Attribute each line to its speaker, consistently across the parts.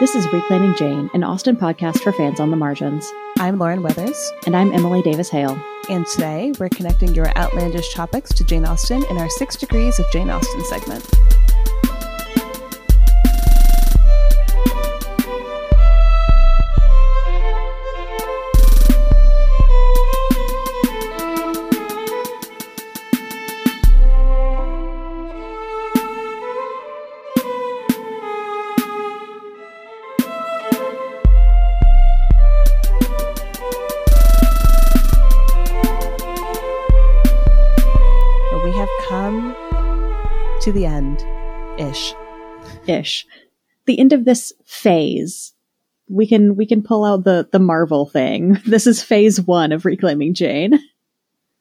Speaker 1: This is Reclaiming Jane, an Austen podcast for fans on the margins.
Speaker 2: I'm Lauren Weathers.
Speaker 1: And I'm Emily Davis Hale.
Speaker 2: And today we're connecting your outlandish topics to Jane Austen in our Six Degrees of Jane Austen segment. Ish.
Speaker 1: The end of this phase. We can we can pull out the the Marvel thing. This is phase 1 of Reclaiming Jane.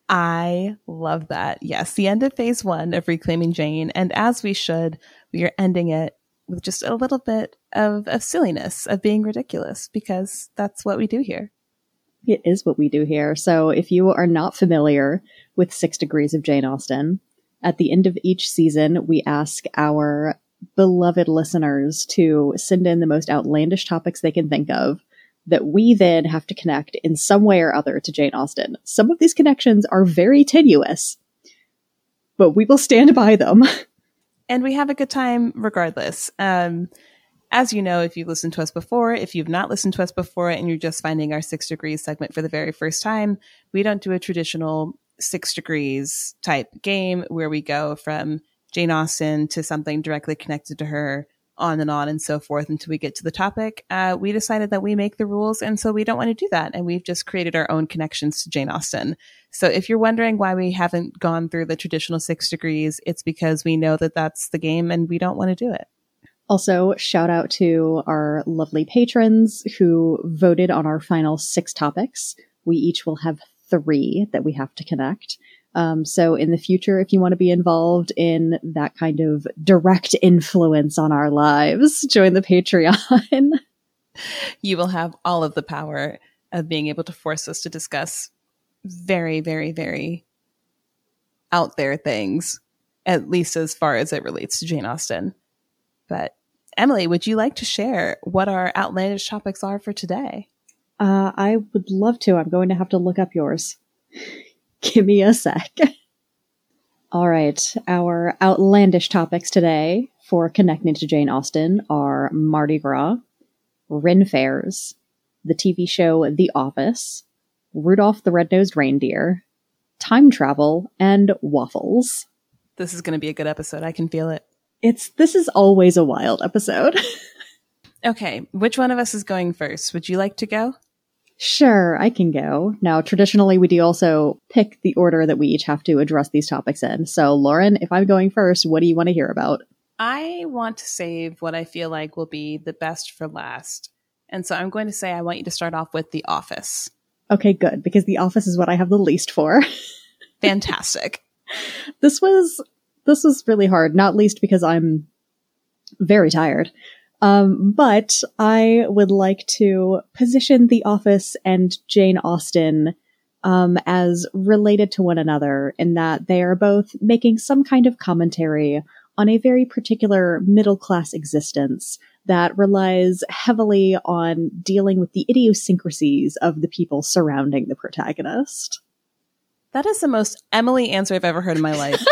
Speaker 2: I love that. Yes, the end of phase 1 of Reclaiming Jane and as we should, we are ending it with just a little bit of, of silliness, of being ridiculous because that's what we do here.
Speaker 1: It is what we do here. So if you are not familiar with 6 Degrees of Jane Austen, at the end of each season, we ask our beloved listeners to send in the most outlandish topics they can think of that we then have to connect in some way or other to Jane Austen. Some of these connections are very tenuous, but we will stand by them.
Speaker 2: And we have a good time regardless. Um, as you know, if you've listened to us before, if you've not listened to us before and you're just finding our six degrees segment for the very first time, we don't do a traditional six degrees type game where we go from Jane Austen to something directly connected to her, on and on and so forth until we get to the topic. Uh, we decided that we make the rules, and so we don't want to do that. And we've just created our own connections to Jane Austen. So if you're wondering why we haven't gone through the traditional six degrees, it's because we know that that's the game and we don't want to do it.
Speaker 1: Also, shout out to our lovely patrons who voted on our final six topics. We each will have three that we have to connect. Um, so in the future, if you want to be involved in that kind of direct influence on our lives, join the Patreon.
Speaker 2: you will have all of the power of being able to force us to discuss very, very, very out there things, at least as far as it relates to Jane Austen. But Emily, would you like to share what our outlandish topics are for today?
Speaker 1: Uh, I would love to. I'm going to have to look up yours. Give me a sec. All right. Our outlandish topics today for connecting to Jane Austen are Mardi Gras, Ren fairs, the TV show The Office, Rudolph the Red-Nosed Reindeer, time travel, and waffles.
Speaker 2: This is going to be a good episode. I can feel it.
Speaker 1: It's this is always a wild episode.
Speaker 2: okay, which one of us is going first? Would you like to go?
Speaker 1: Sure, I can go. Now, traditionally, we do also pick the order that we each have to address these topics in. So, Lauren, if I'm going first, what do you want to hear about?
Speaker 2: I want to save what I feel like will be the best for last. And so I'm going to say I want you to start off with The Office.
Speaker 1: Okay, good, because The Office is what I have the least for.
Speaker 2: Fantastic.
Speaker 1: this was this was really hard, not least because I'm very tired. Um, but I would like to position The Office and Jane Austen um, as related to one another in that they are both making some kind of commentary on a very particular middle class existence that relies heavily on dealing with the idiosyncrasies of the people surrounding the protagonist.
Speaker 2: That is the most Emily answer I've ever heard in my life.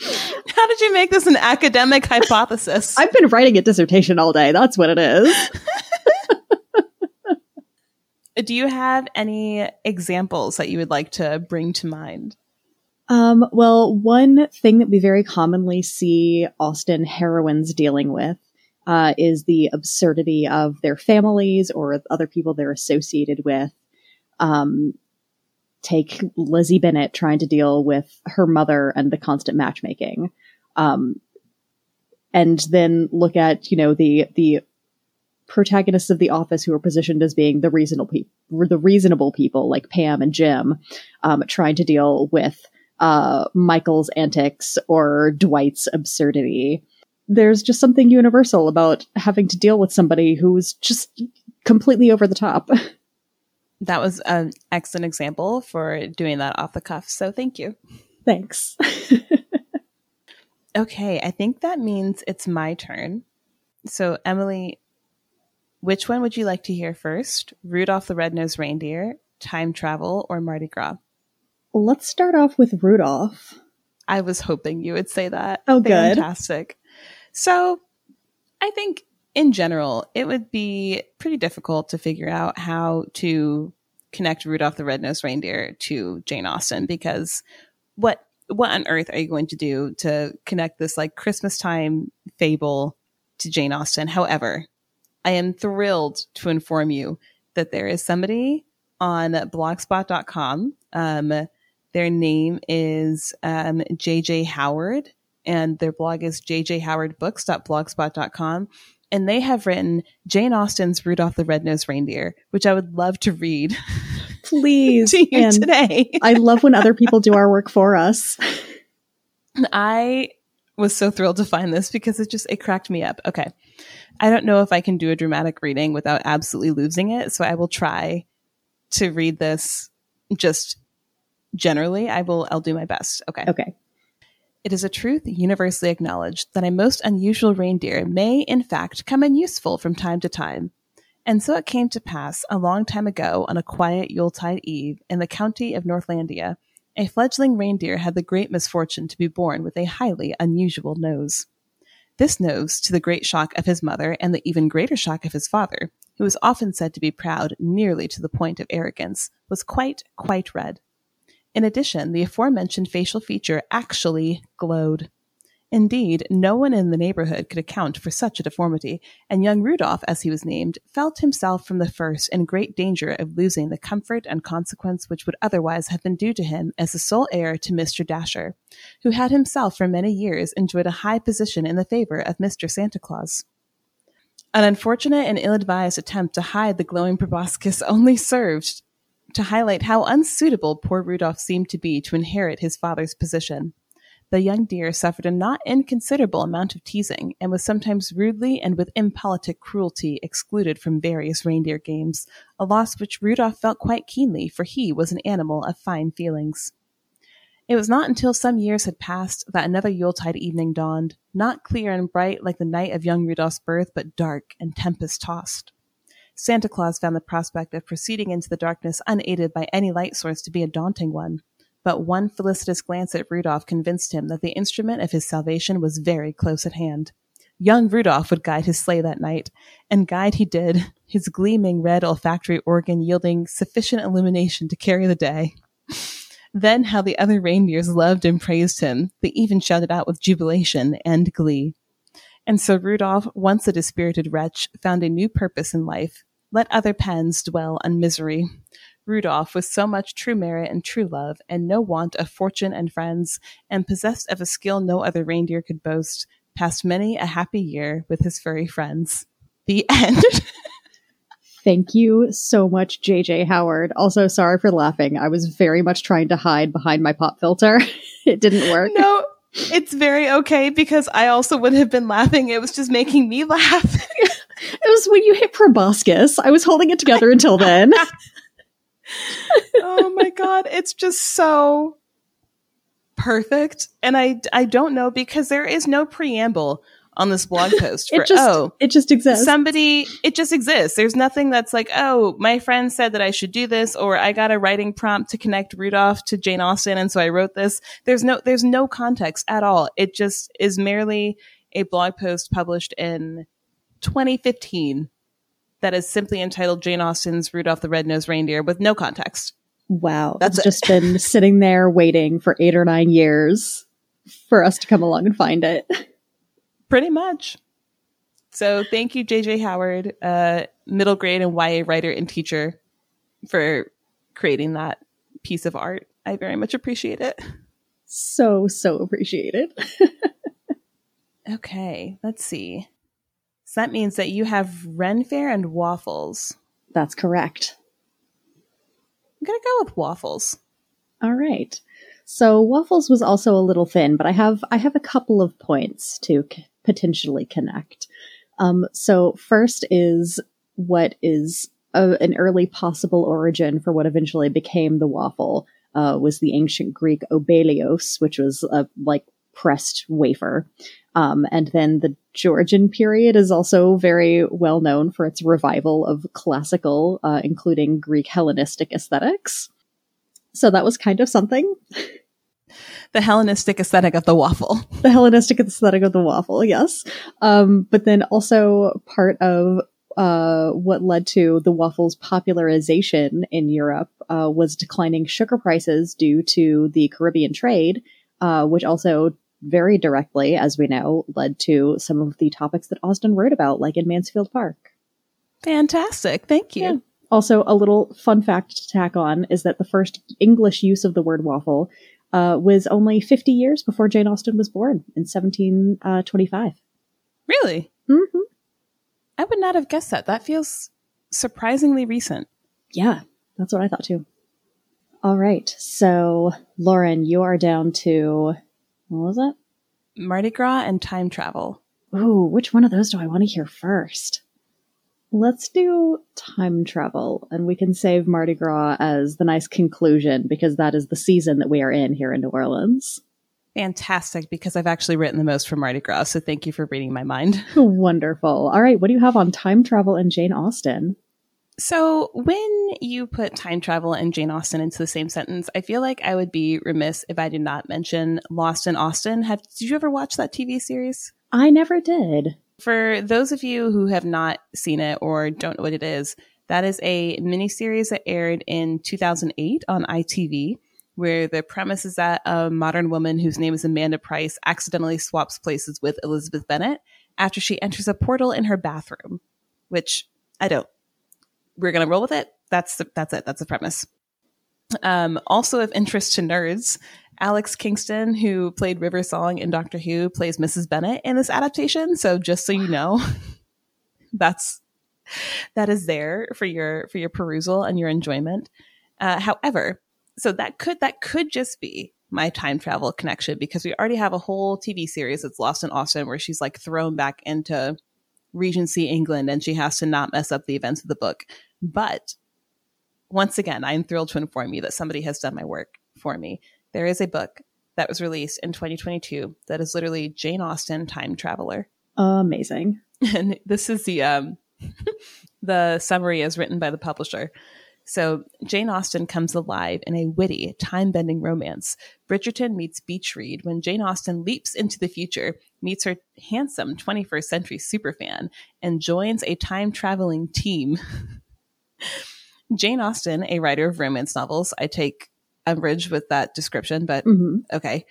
Speaker 2: How did you make this an academic hypothesis?
Speaker 1: I've been writing a dissertation all day. That's what it is.
Speaker 2: Do you have any examples that you would like to bring to mind?
Speaker 1: Um, well, one thing that we very commonly see Austen heroines dealing with uh, is the absurdity of their families or other people they're associated with. Um, take Lizzie Bennet trying to deal with her mother and the constant matchmaking. Um, and then look at, you know, the, the protagonists of the office who are positioned as being the reasonable people, the reasonable people like Pam and Jim, um, trying to deal with, uh, Michael's antics or Dwight's absurdity. There's just something universal about having to deal with somebody who's just completely over the top.
Speaker 2: That was an excellent example for doing that off the cuff. So thank you.
Speaker 1: Thanks.
Speaker 2: Okay, I think that means it's my turn. So, Emily, which one would you like to hear first? Rudolph the Red-Nosed Reindeer, time travel, or Mardi Gras?
Speaker 1: Let's start off with Rudolph.
Speaker 2: I was hoping you would say that.
Speaker 1: Oh, good.
Speaker 2: Fantastic. So, I think in general, it would be pretty difficult to figure out how to connect Rudolph the Red-Nosed Reindeer to Jane Austen because what what on earth are you going to do to connect this like Christmas time fable to Jane Austen? However, I am thrilled to inform you that there is somebody on blogspot.com. Um, their name is um, JJ Howard, and their blog is jjhowardbooks.blogspot.com. And they have written Jane Austen's Rudolph the Red-Nosed Reindeer, which I would love to read.
Speaker 1: Please.
Speaker 2: to you and today.
Speaker 1: I love when other people do our work for us.
Speaker 2: I was so thrilled to find this because it just it cracked me up. Okay. I don't know if I can do a dramatic reading without absolutely losing it, so I will try to read this just generally. I will I'll do my best. Okay.
Speaker 1: Okay.
Speaker 2: It is a truth universally acknowledged that a most unusual reindeer may, in fact, come in useful from time to time. And so it came to pass a long time ago on a quiet Yuletide Eve in the county of Northlandia, a fledgling reindeer had the great misfortune to be born with a highly unusual nose. This nose, to the great shock of his mother and the even greater shock of his father, who was often said to be proud nearly to the point of arrogance, was quite, quite red. In addition, the aforementioned facial feature actually glowed. Indeed, no one in the neighborhood could account for such a deformity, and young Rudolph, as he was named, felt himself from the first in great danger of losing the comfort and consequence which would otherwise have been due to him as the sole heir to Mr. Dasher, who had himself for many years enjoyed a high position in the favor of Mr. Santa Claus. An unfortunate and ill advised attempt to hide the glowing proboscis only served to highlight how unsuitable poor Rudolph seemed to be to inherit his father's position the young deer suffered a not inconsiderable amount of teasing and was sometimes rudely and with impolitic cruelty excluded from various reindeer games, a loss which Rudolph felt quite keenly, for he was an animal of fine feelings. It was not until some years had passed that another Yuletide evening dawned, not clear and bright like the night of young Rudolph's birth, but dark and tempest tossed. Santa Claus found the prospect of proceeding into the darkness unaided by any light source to be a daunting one but one felicitous glance at Rudolph convinced him that the instrument of his salvation was very close at hand. Young Rudolph would guide his sleigh that night, and guide he did, his gleaming red olfactory organ yielding sufficient illumination to carry the day. Then how the other reindeers loved and praised him. They even shouted out with jubilation and glee. And so Rudolph, once a dispirited wretch, found a new purpose in life. Let other pens dwell on misery. Rudolph, with so much true merit and true love, and no want of fortune and friends, and possessed of a skill no other reindeer could boast, passed many a happy year with his furry friends. The end.
Speaker 1: Thank you so much, JJ Howard. Also, sorry for laughing. I was very much trying to hide behind my pop filter. it didn't work.
Speaker 2: No, it's very okay because I also would have been laughing. It was just making me laugh.
Speaker 1: it was when you hit proboscis. I was holding it together until then
Speaker 2: oh my god, it's just so perfect. And I I don't know because there is no preamble on this blog post for
Speaker 1: it just,
Speaker 2: oh
Speaker 1: it just exists.
Speaker 2: Somebody it just exists. There's nothing that's like, oh, my friend said that I should do this, or I got a writing prompt to connect Rudolph to Jane Austen, and so I wrote this. There's no there's no context at all. It just is merely a blog post published in 2015 that is simply entitled Jane Austen's Rudolph the Red-Nosed Reindeer with no context.
Speaker 1: Wow. That's just been sitting there waiting for eight or nine years for us to come along and find it.
Speaker 2: Pretty much. So thank you, JJ Howard, uh, middle grade and YA writer and teacher, for creating that piece of art. I very much appreciate it.
Speaker 1: So, so appreciate it.
Speaker 2: okay, let's see. So that means that you have Ren Fair and waffles.
Speaker 1: That's correct.
Speaker 2: I'm going to go with waffles.
Speaker 1: All right. So waffles was also a little thin, but I have I have a couple of points to c- potentially connect. Um, so first is what is a, an early possible origin for what eventually became the waffle uh, was the ancient Greek obelios, which was a like pressed wafer. Um, and then the Georgian period is also very well known for its revival of classical, uh, including Greek Hellenistic aesthetics. So that was kind of something.
Speaker 2: The Hellenistic aesthetic of the waffle.
Speaker 1: The Hellenistic aesthetic of the waffle, yes. Um, but then also part of uh, what led to the waffle's popularization in Europe uh, was declining sugar prices due to the Caribbean trade, uh, which also very directly, as we know, led to some of the topics that Austen wrote about, like in Mansfield Park.
Speaker 2: Fantastic. Thank you. Yeah.
Speaker 1: Also, a little fun fact to tack on is that the first English use of the word waffle uh, was only 50 years before Jane Austen was born in 1725.
Speaker 2: Really?
Speaker 1: Mm-hmm.
Speaker 2: I would not have guessed that. That feels surprisingly recent.
Speaker 1: Yeah, that's what I thought too. All right. So, Lauren, you are down to what was it?
Speaker 2: Mardi Gras and time travel.
Speaker 1: Ooh, which one of those do I want to hear first? Let's do time travel, and we can save Mardi Gras as the nice conclusion because that is the season that we are in here in New Orleans.
Speaker 2: Fantastic, because I've actually written the most for Mardi Gras, so thank you for reading my mind.
Speaker 1: Wonderful. All right, what do you have on time travel and Jane Austen?
Speaker 2: So, when you put time travel and Jane Austen into the same sentence, I feel like I would be remiss if I did not mention Lost in Austen. Have did you ever watch that TV series?
Speaker 1: I never did.
Speaker 2: For those of you who have not seen it or don't know what it is, that is a miniseries that aired in 2008 on ITV, where the premise is that a modern woman whose name is Amanda Price accidentally swaps places with Elizabeth Bennet after she enters a portal in her bathroom, which I don't we're going to roll with it. That's the, that's it. That's the premise. Um, also of interest to nerds, Alex Kingston, who played River Song in Doctor Who, plays Mrs. Bennet in this adaptation. So just so you know, that's that is there for your for your perusal and your enjoyment. Uh, however, so that could that could just be my time travel connection because we already have a whole TV series that's Lost in Austen where she's like thrown back into Regency England and she has to not mess up the events of the book. But once again, I'm thrilled to inform you that somebody has done my work for me. There is a book that was released in 2022 that is literally Jane Austen Time Traveler.
Speaker 1: Amazing.
Speaker 2: And this is the um the summary as written by the publisher. So Jane Austen comes alive in a witty, time-bending romance. Bridgerton meets Beach Read when Jane Austen leaps into the future, meets her handsome 21st century superfan, and joins a time-traveling team Jane Austen, a writer of romance novels, I take umbrage with that description, but mm-hmm. okay,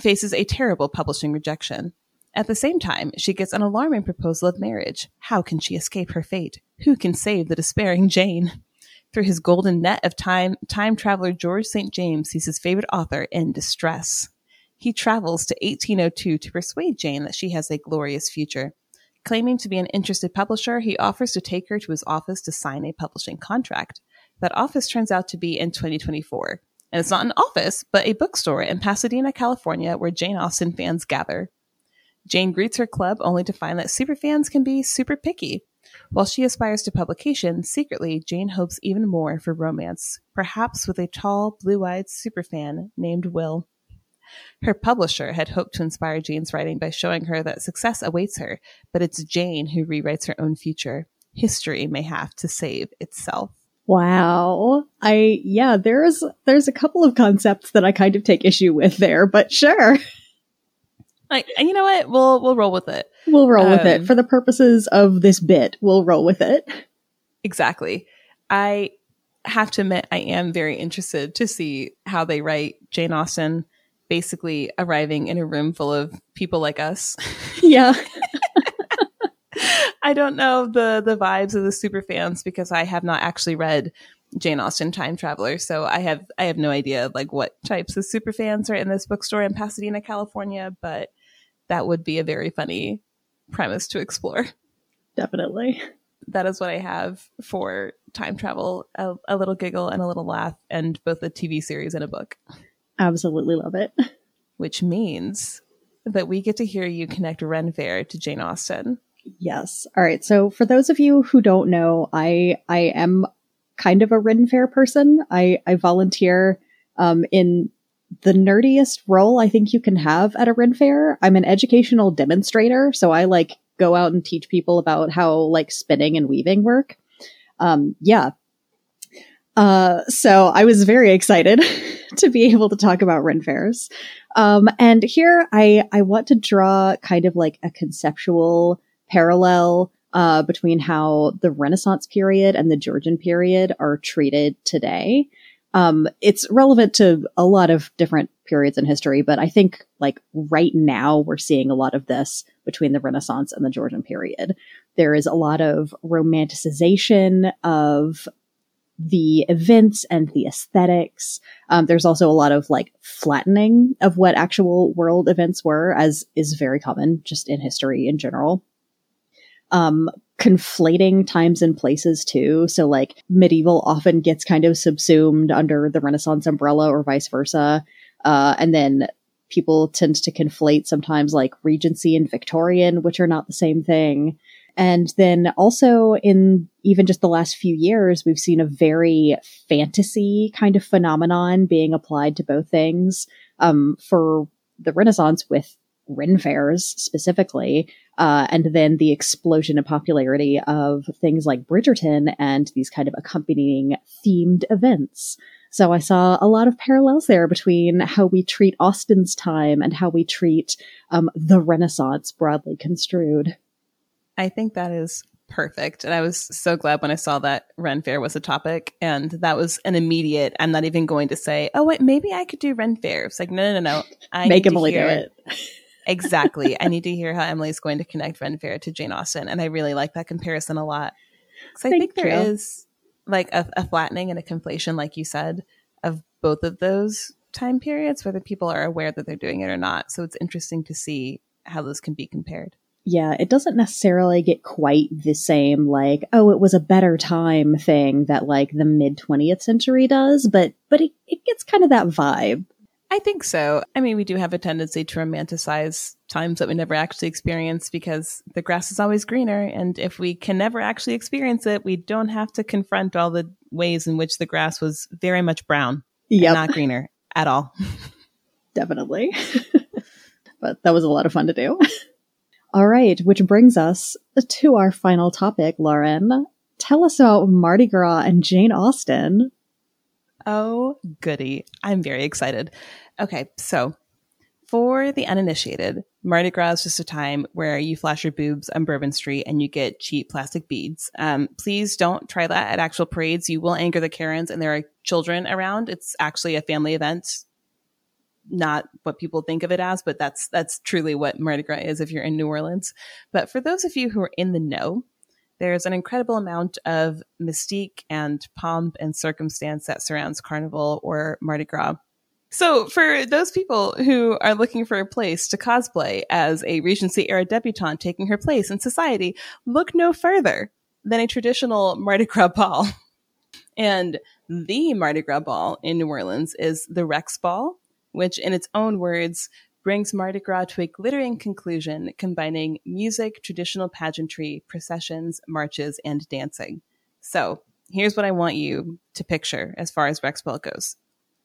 Speaker 2: faces a terrible publishing rejection. At the same time, she gets an alarming proposal of marriage. How can she escape her fate? Who can save the despairing Jane? Through his golden net of time, time traveler George St. James sees his favorite author in distress. He travels to 1802 to persuade Jane that she has a glorious future. Claiming to be an interested publisher, he offers to take her to his office to sign a publishing contract. That office turns out to be in 2024. And it's not an office, but a bookstore in Pasadena, California, where Jane Austen fans gather. Jane greets her club only to find that superfans can be super picky. While she aspires to publication, secretly, Jane hopes even more for romance, perhaps with a tall, blue eyed superfan named Will. Her publisher had hoped to inspire Jane's writing by showing her that success awaits her, but it's Jane who rewrites her own future. History may have to save itself.
Speaker 1: Wow. I yeah, there's there's a couple of concepts that I kind of take issue with there, but sure.
Speaker 2: Like, you know what? We'll we'll roll with it.
Speaker 1: We'll roll um, with it um, for the purposes of this bit. We'll roll with it.
Speaker 2: Exactly. I have to admit, I am very interested to see how they write Jane Austen basically arriving in a room full of people like us.
Speaker 1: Yeah.
Speaker 2: I don't know the the vibes of the super fans because I have not actually read Jane Austen Time Traveler, so I have I have no idea like what types of super fans are in this bookstore in Pasadena, California, but that would be a very funny premise to explore.
Speaker 1: Definitely.
Speaker 2: That is what I have for time travel, a, a little giggle and a little laugh and both a TV series and a book.
Speaker 1: Absolutely love it.
Speaker 2: Which means that we get to hear you connect Ren Fair to Jane Austen.
Speaker 1: Yes. All right. So for those of you who don't know, I I am kind of a Ren Fair person. I I volunteer um, in the nerdiest role I think you can have at a Ren Fair. I'm an educational demonstrator, so I like go out and teach people about how like spinning and weaving work. Um, yeah. Uh, so I was very excited to be able to talk about Ren Fairs. Um, and here I, I want to draw kind of like a conceptual parallel uh, between how the Renaissance period and the Georgian period are treated today. Um, it's relevant to a lot of different periods in history, but I think like right now we're seeing a lot of this between the Renaissance and the Georgian period. There is a lot of romanticization of the events and the aesthetics. Um, there's also a lot of like flattening of what actual world events were, as is very common just in history in general. Um, conflating times and places too. So like medieval often gets kind of subsumed under the Renaissance umbrella or vice versa. Uh, and then people tend to conflate sometimes like Regency and Victorian, which are not the same thing. And then also in even just the last few years, we've seen a very fantasy kind of phenomenon being applied to both things. Um, for the Renaissance with Ren fairs specifically, uh, and then the explosion in popularity of things like Bridgerton and these kind of accompanying themed events. So I saw a lot of parallels there between how we treat Austen's time and how we treat um, the Renaissance broadly construed.
Speaker 2: I think that is perfect. And I was so glad when I saw that Ren Fair was a topic. And that was an immediate, I'm not even going to say, oh, wait, maybe I could do Ren Fair. It's like, no, no, no, no.
Speaker 1: I Make Emily do it.
Speaker 2: Exactly. I need to hear how Emily's going to connect Ren Fair to Jane Austen. And I really like that comparison a lot. Because I Thank think there you. is like a, a flattening and a conflation, like you said, of both of those time periods, whether people are aware that they're doing it or not. So it's interesting to see how those can be compared
Speaker 1: yeah, it doesn't necessarily get quite the same like, oh, it was a better time thing that like the mid 20th century does, but but it, it gets kind of that vibe.
Speaker 2: I think so. I mean, we do have a tendency to romanticize times that we never actually experience because the grass is always greener. And if we can never actually experience it, we don't have to confront all the ways in which the grass was very much brown yep. not greener at all.
Speaker 1: Definitely. but that was a lot of fun to do. All right, which brings us to our final topic, Lauren. Tell us about Mardi Gras and Jane Austen.
Speaker 2: Oh, goody. I'm very excited. Okay, so for the uninitiated, Mardi Gras is just a time where you flash your boobs on Bourbon Street and you get cheap plastic beads. Um, please don't try that at actual parades. You will anger the Karens and there are children around. It's actually a family event not what people think of it as, but that's that's truly what Mardi Gras is if you're in New Orleans. But for those of you who are in the know, there's an incredible amount of mystique and pomp and circumstance that surrounds Carnival or Mardi Gras. So, for those people who are looking for a place to cosplay as a Regency era debutante taking her place in society, look no further than a traditional Mardi Gras ball. And the Mardi Gras ball in New Orleans is the Rex Ball, which, in its own words, brings Mardi Gras to a glittering conclusion, combining music, traditional pageantry, processions, marches, and dancing. So, here's what I want you to picture as far as Rex Ball goes.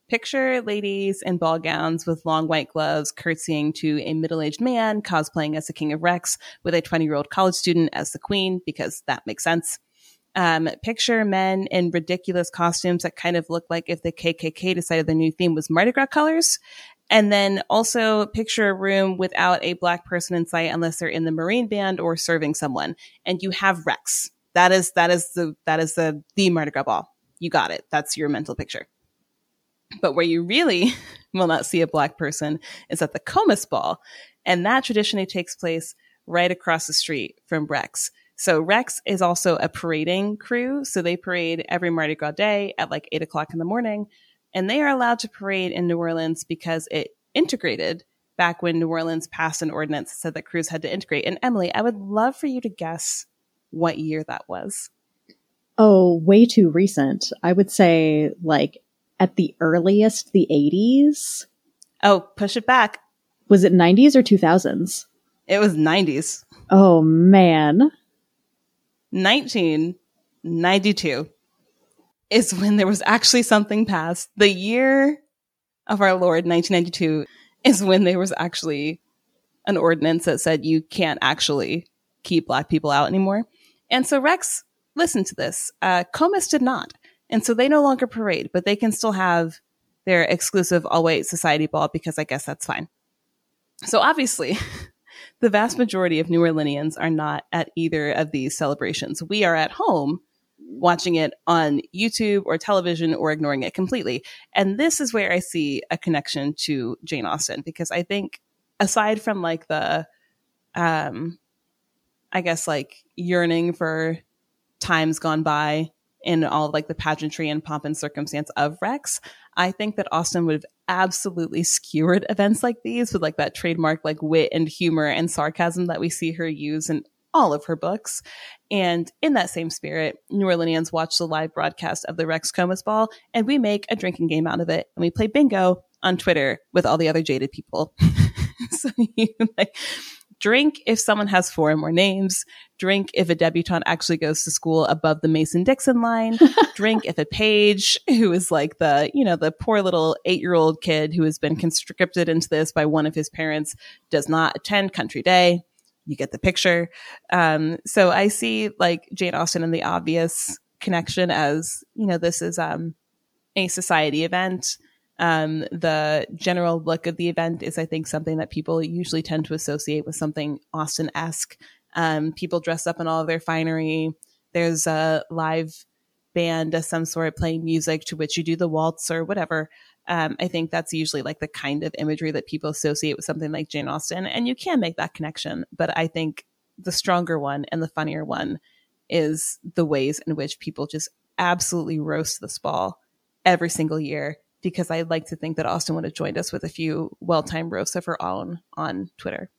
Speaker 2: Picture ladies in ball gowns with long white gloves curtsying to a middle aged man cosplaying as the King of Rex with a 20 year old college student as the Queen, because that makes sense. Um, picture men in ridiculous costumes that kind of look like if the KKK decided their new theme was Mardi Gras colors. And then also picture a room without a black person in sight unless they're in the Marine band or serving someone. And you have Rex. That is, that is the, that is the, the Mardi Gras ball. You got it. That's your mental picture. But where you really will not see a black person is at the Comus ball. And that traditionally takes place right across the street from Rex. So Rex is also a parading crew. So they parade every Mardi Gras day at like eight o'clock in the morning. And they are allowed to parade in New Orleans because it integrated back when New Orleans passed an ordinance that said that crews had to integrate. And Emily, I would love for you to guess what year that was.
Speaker 1: Oh, way too recent. I would say like at the earliest, the 80s.
Speaker 2: Oh, push it back.
Speaker 1: Was it 90s or 2000s?
Speaker 2: It was 90s.
Speaker 1: Oh, man.
Speaker 2: 1992 is when there was actually something passed. The year of our Lord, 1992, is when there was actually an ordinance that said you can't actually keep black people out anymore. And so Rex listened to this. Uh, Comus did not. And so they no longer parade, but they can still have their exclusive all white society ball because I guess that's fine. So obviously, the vast majority of New Orleanians are not at either of these celebrations. We are at home watching it on YouTube or television or ignoring it completely. And this is where I see a connection to Jane Austen because I think aside from like the um I guess like yearning for times gone by in all like the pageantry and pomp and circumstance of Rex, I think that Austen would have absolutely skewered events like these with like that trademark like wit and humor and sarcasm that we see her use in all of her books. And in that same spirit, New Orleanians watch the live broadcast of the Rex Comus Ball and we make a drinking game out of it and we play bingo on Twitter with all the other jaded people. so you like drink if someone has four or more names, drink if a debutante actually goes to school above the Mason Dixon line, drink if a page who is like the, you know, the poor little eight year old kid who has been conscripted into this by one of his parents does not attend country day. You get the picture. Um, so I see like Jane Austen and the obvious connection as, you know, this is um, a society event um, the general look of the event is, I think, something that people usually tend to associate with something Austen esque. Um, people dress up in all of their finery. There's a live band of some sort playing music to which you do the waltz or whatever. Um, I think that's usually like the kind of imagery that people associate with something like Jane Austen. And you can make that connection. But I think the stronger one and the funnier one is the ways in which people just absolutely roast this ball every single year because I'd like to think that Austen would have joined us with a few well timed roasts of her own on Twitter.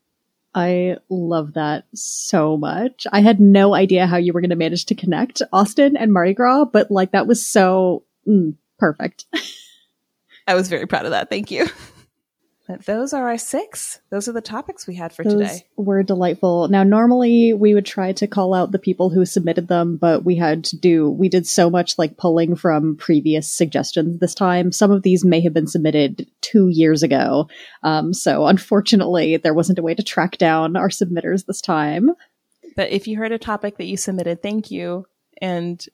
Speaker 1: I love that so much. I had no idea how you were going to manage to connect Austen and Mardi Gras, but like that was so mm, perfect.
Speaker 2: I was very proud of that. Thank you. But those are our six. Those are the topics we had for
Speaker 1: those
Speaker 2: today.
Speaker 1: Were delightful. Now, normally we would try to call out the people who submitted them, but we had to do, we did so much like pulling from previous suggestions this time. Some of these may have been submitted two years ago. Um, so unfortunately, there wasn't a way to track down our submitters this time.
Speaker 2: But if you heard a topic that you submitted, thank you. And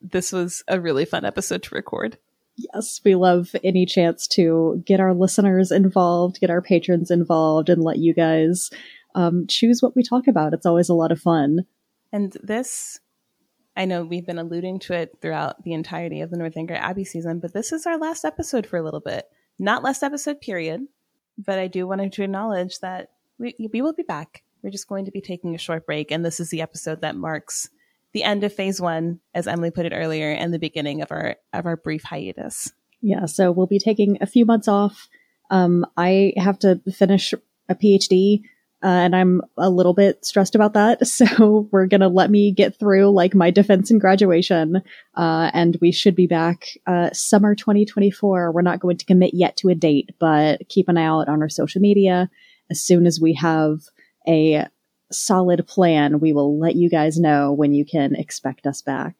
Speaker 2: this was a really fun episode to record.
Speaker 1: Yes, we love any chance to get our listeners involved, get our patrons involved, and let you guys um, choose what we talk about. It's always a lot of fun.
Speaker 2: And this, I know we've been alluding to it throughout the entirety of the Northanger Abbey season, but this is our last episode for a little bit. Not last episode, period. But I do want to acknowledge that we, we will be back. We're just going to be taking a short break, and this is the episode that marks the end of phase one, as Emily put it earlier, and the beginning of our of our brief hiatus.
Speaker 1: Yeah, so we'll be taking a few months off. Um, I have to finish a PhD, uh, and I'm a little bit stressed about that. So we're gonna let me get through like my defense and graduation, uh, and we should be back uh, summer 2024. We're not going to commit yet to a date, but keep an eye out on our social media. As soon as we have a solid plan, we will let you guys know when you can expect us back.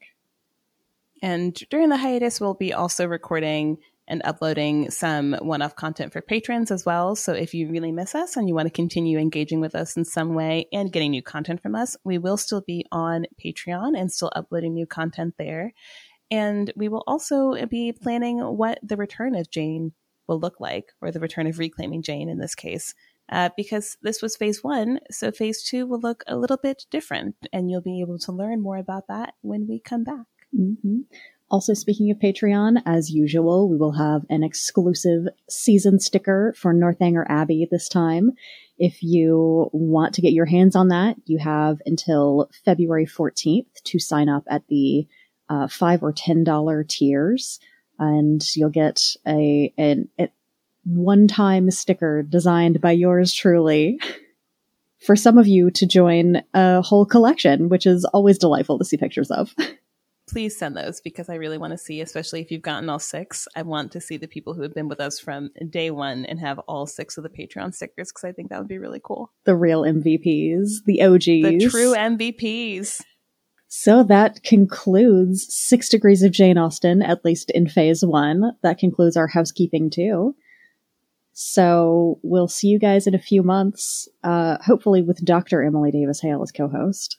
Speaker 2: And during the hiatus, we'll be also recording and uploading some one off content for patrons as well. So if you really miss us and you want to continue engaging with us in some way and getting new content from us, we will still be on Patreon and still uploading new content there. And we will also be planning what the return of Jane will look like, or the return of reclaiming Jane in this case uh, because this was phase one. So phase two will look a little bit different, and you'll be able to learn more about that when we come back.
Speaker 1: Mm-hmm. Also, speaking of Patreon, as usual, we will have an exclusive season sticker for Northanger Abbey this time. If you want to get your hands on that, you have until February 14th to sign up at the uh, five or ten dollar tiers, and you'll get a an, one time sticker designed by yours truly for some of you to join a whole collection, which is always delightful to see pictures of.
Speaker 2: Please send those because I really want to see, especially if you've gotten all six. I want to see the people who have been with us from day one and have all six of the Patreon stickers because I think that would be really cool.
Speaker 1: The real MVPs, the OGs,
Speaker 2: the true MVPs.
Speaker 1: So that concludes Six Degrees of Jane Austen, at least in phase one. That concludes our housekeeping too. So we'll see you guys in a few months, uh, hopefully with Dr. Emily Davis Hale as co host.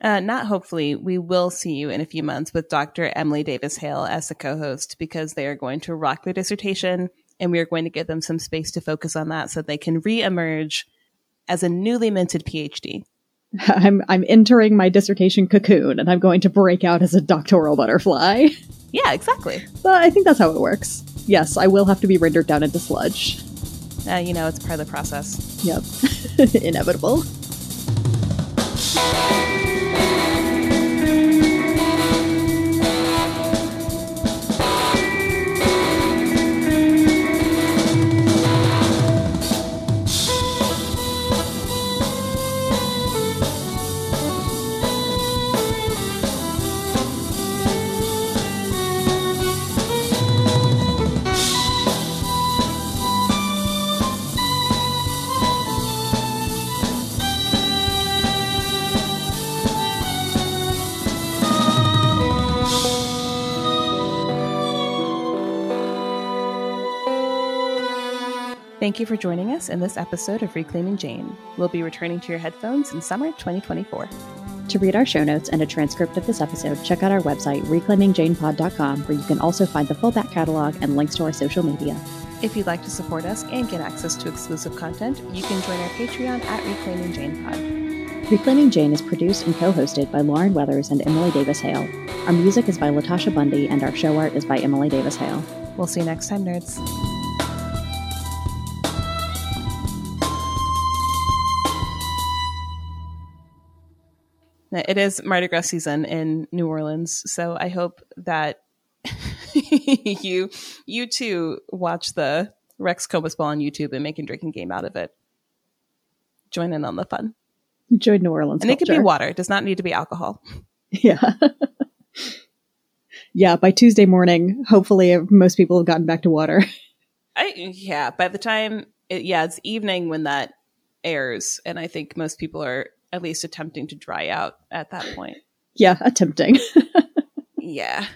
Speaker 2: Uh, not hopefully, we will see you in a few months with Dr. Emily Davis Hale as the co host because they are going to rock their dissertation and we are going to give them some space to focus on that so they can re emerge as a newly minted PhD.
Speaker 1: I'm I'm entering my dissertation cocoon and I'm going to break out as a doctoral butterfly.
Speaker 2: Yeah, exactly.
Speaker 1: But I think that's how it works. Yes, I will have to be rendered down into sludge.
Speaker 2: Uh, you know, it's part of the process.
Speaker 1: Yep. Inevitable.
Speaker 2: Thank you for joining us in this episode of Reclaiming Jane. We'll be returning to your headphones in summer 2024.
Speaker 1: To read our show notes and a transcript of this episode, check out our website, reclaimingjanepod.com, where you can also find the full back catalog and links to our social media.
Speaker 2: If you'd like to support us and get access to exclusive content, you can join our Patreon at Reclaiming Jane Pod.
Speaker 1: Reclaiming Jane is produced and co hosted by Lauren Weathers and Emily Davis Hale. Our music is by Latasha Bundy, and our show art is by Emily Davis Hale.
Speaker 2: We'll see you next time, nerds. It is Mardi Gras season in New Orleans, so I hope that you you too watch the Rex Comus Ball on YouTube and make a drinking game out of it. Join in on the fun.
Speaker 1: Join New Orleans,
Speaker 2: and culture. it could be water. It does not need to be alcohol.
Speaker 1: Yeah. yeah. By Tuesday morning, hopefully, most people have gotten back to water.
Speaker 2: I yeah. By the time it, yeah, it's evening when that airs, and I think most people are at least attempting to dry out at that point.
Speaker 1: Yeah, attempting.
Speaker 2: yeah.